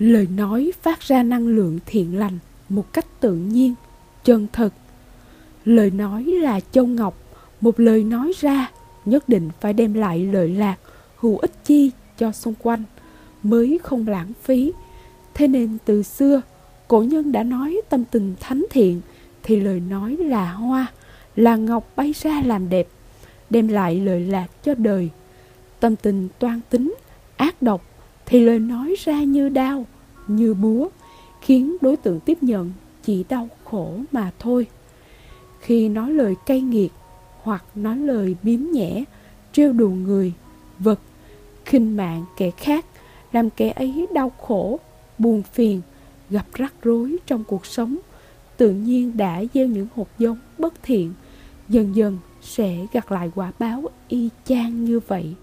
lời nói phát ra năng lượng thiện lành một cách tự nhiên, chân thực lời nói là châu ngọc, một lời nói ra nhất định phải đem lại lợi lạc, hữu ích chi cho xung quanh, mới không lãng phí. Thế nên từ xưa, cổ nhân đã nói tâm tình thánh thiện, thì lời nói là hoa, là ngọc bay ra làm đẹp, đem lại lợi lạc cho đời. Tâm tình toan tính, ác độc thì lời nói ra như đau như búa, khiến đối tượng tiếp nhận chỉ đau khổ mà thôi. Khi nói lời cay nghiệt hoặc nói lời biếm nhẽ trêu đùa người, vật, khinh mạng kẻ khác, làm kẻ ấy đau khổ, buồn phiền, gặp rắc rối trong cuộc sống, tự nhiên đã gieo những hột giống bất thiện, dần dần sẽ gặt lại quả báo y chang như vậy.